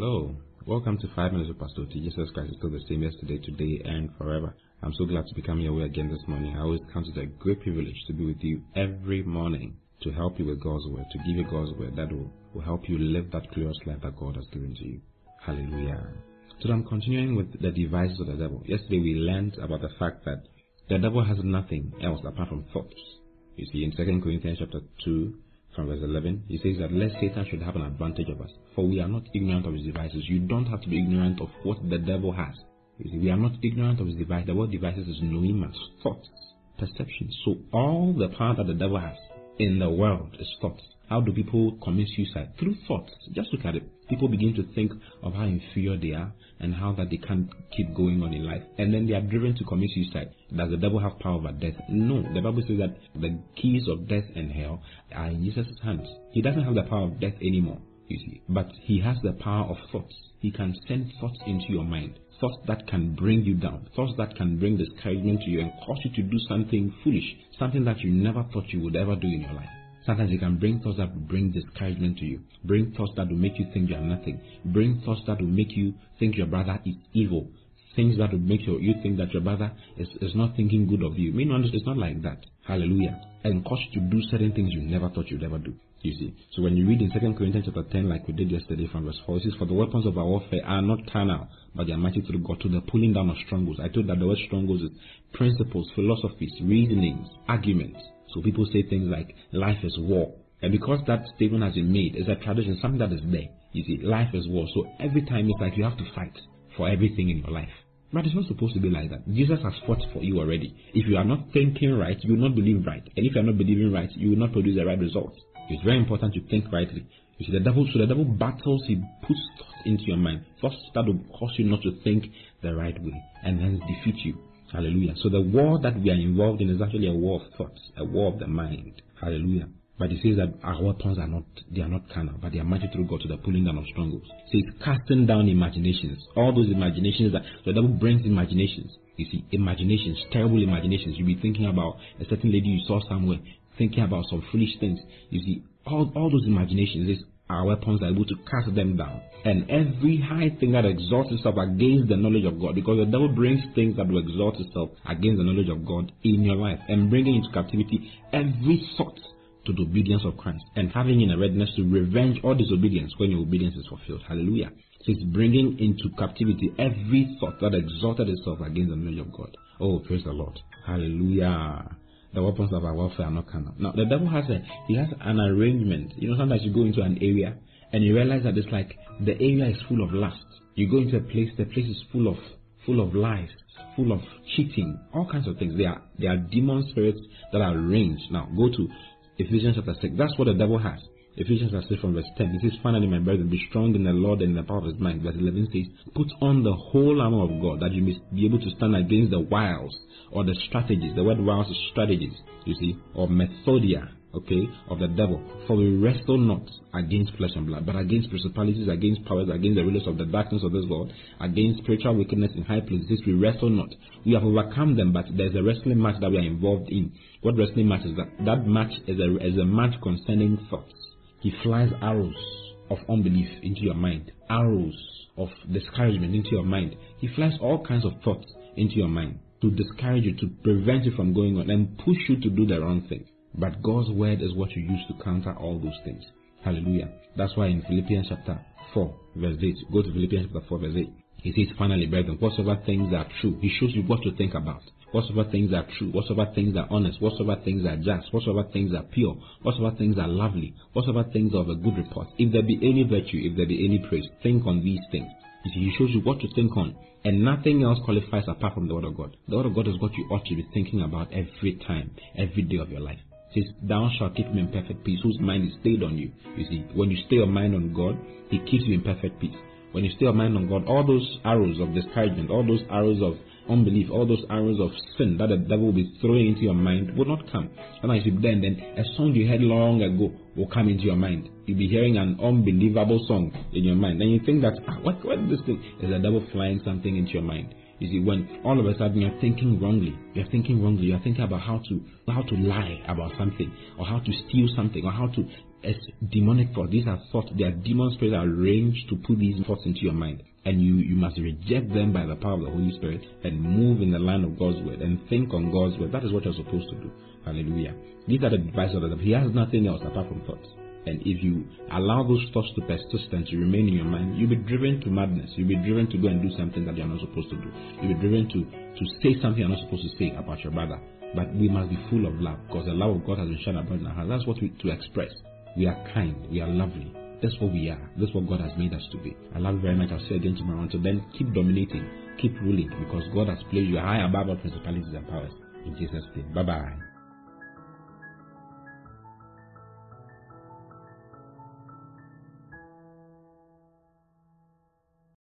Hello. Welcome to 5 Minutes with Pastor T. Jesus Christ is still the same yesterday, today, and forever. I'm so glad to be coming your way again this morning. I always count it a great privilege to be with you every morning to help you with God's word, to give you God's word that will, will help you live that glorious life that God has given to you. Hallelujah. So I'm continuing with the devices of the devil. Yesterday we learned about the fact that the devil has nothing else apart from thoughts. You see, in 2 Corinthians chapter 2, from verse 11, he says that lest Satan should have an advantage of us, for we are not ignorant of his devices. You don't have to be ignorant of what the devil has. See, we are not ignorant of his device. The word devices is noemas, thoughts, perception. So all the power that the devil has in the world is thoughts. How do people commit suicide? Through thoughts. Just look at it. People begin to think of how inferior they are and how that they can't keep going on in life. And then they are driven to commit suicide. Does the devil have power over death? No. The Bible says that the keys of death and hell are in Jesus' hands. He doesn't have the power of death anymore, you see. But he has the power of thoughts. He can send thoughts into your mind. Thoughts that can bring you down. Thoughts that can bring discouragement to you and cause you to do something foolish. Something that you never thought you would ever do in your life. Sometimes it can bring thoughts that bring discouragement to you. Bring thoughts that will make you think you are nothing. Bring thoughts that will make you think your brother is evil. Things that will make you, you think that your brother is, is not thinking good of you. Meanwhile, it's not like that. Hallelujah. And cause you to do certain things you never thought you'd ever do. You see. So when you read in 2 Corinthians chapter 10, like we did yesterday from verse 4, it says, For the weapons of our warfare are not carnal, but they are mighty through God to the pulling down of strongholds. I told that the word strongholds is principles, philosophies, reasonings, arguments. So people say things like, life is war. And because that statement has been made, it's a tradition, something that is there. You see, life is war. So every time it's like you have to fight for everything in your life. But it's not supposed to be like that. Jesus has fought for you already. If you are not thinking right, you will not believe right. And if you are not believing right, you will not produce the right results. It's very important to think rightly. You see, the devil, so the devil battles, he puts thoughts into your mind. Thoughts that will cause you not to think the right way and hence defeat you. Hallelujah. So the war that we are involved in is actually a war of thoughts, a war of the mind. Hallelujah. But it says that our weapons are not they are not carnal, but they are mighty through God to the pulling down of strongholds. So it's casting down imaginations. All those imaginations that the devil brings imaginations. You see, imaginations, terrible imaginations. You'll be thinking about a certain lady you saw somewhere, thinking about some foolish things. You see, all, all those imaginations is our weapons are able to cast them down. And every high thing that exalts itself against the knowledge of God, because the devil brings things that will exalt itself against the knowledge of God in your life and bringing into captivity every thought to the obedience of Christ and having in a readiness to revenge all disobedience when your obedience is fulfilled. Hallelujah. So it's bringing into captivity every thought that exalted itself against the knowledge of God. Oh, praise the Lord. Hallelujah the weapons of our warfare are not carnal. Now, the devil has a he has an arrangement. You know, sometimes you go into an area and you realize that it's like the area is full of lust. You go into a place, the place is full of full of lies, full of cheating, all kinds of things. They are they are demon spirits that are arranged. Now, go to Ephesians chapter six. That's what the devil has. Ephesians chapter 6 from verse 10. It says, Finally, my brethren, be strong in the Lord and in the power of his might. Verse 11 says, Put on the whole armor of God that you may be able to stand against the wiles or the strategies. The word wiles is strategies, you see, or methodia, okay, of the devil. For we wrestle not against flesh and blood, but against principalities, against powers, against the rulers of the darkness of this world, against spiritual wickedness in high places. We wrestle not. We have overcome them, but there's a wrestling match that we are involved in. What wrestling match is that? That match is a, is a match concerning thoughts. He flies arrows of unbelief into your mind, arrows of discouragement into your mind. He flies all kinds of thoughts into your mind to discourage you, to prevent you from going on, and push you to do the wrong thing. But God's word is what you use to counter all those things. Hallelujah. That's why in Philippians chapter 4, verse 8, go to Philippians chapter 4, verse 8. He says, finally, brethren, whatsoever things are true, he shows you what to think about whatsoever things are true, whatsoever things are honest, whatsoever things are just, whatsoever things are pure, whatsoever things are lovely, whatsoever things are of a good report, if there be any virtue, if there be any praise, think on these things. You see, he shows you what to think on, and nothing else qualifies apart from the Word of God. The Word of God is what you ought to be thinking about every time, every day of your life. It says, Thou shalt keep him in perfect peace, whose mind is stayed on you. You see, when you stay your mind on God, He keeps you in perfect peace. When you stay your mind on God, all those arrows of discouragement, all those arrows of unbelief, all those arrows of sin that the devil will be throwing into your mind will not come. And as you then, then a song you heard long ago will come into your mind. You'll be hearing an unbelievable song in your mind. And you think that, ah, what, what is this thing? Is the devil flying something into your mind? You see, when all of a sudden you're thinking wrongly, you're thinking wrongly, you're thinking about how to how to lie about something, or how to steal something, or how to as demonic thoughts. These are thoughts, they are demon spirits arranged to put these thoughts into your mind. And you, you must reject them by the power of the Holy Spirit and move in the line of God's word and think on God's word. That is what you're supposed to do. Hallelujah. These are the devices of. He has nothing else apart from thoughts. And if you allow those thoughts to persist and to remain in your mind, you'll be driven to madness. You'll be driven to go and do something that you're not supposed to do. You'll be driven to, to say something you're not supposed to say about your brother. But we must be full of love because the love of God has been shed abroad in our hearts. That's what we to express. We are kind. We are lovely. That's what we are. That's what God has made us to be. I love you very much. I'll say again tomorrow. Until then, keep dominating, keep ruling, because God has placed you high above all principalities and powers. In Jesus' name. Bye bye.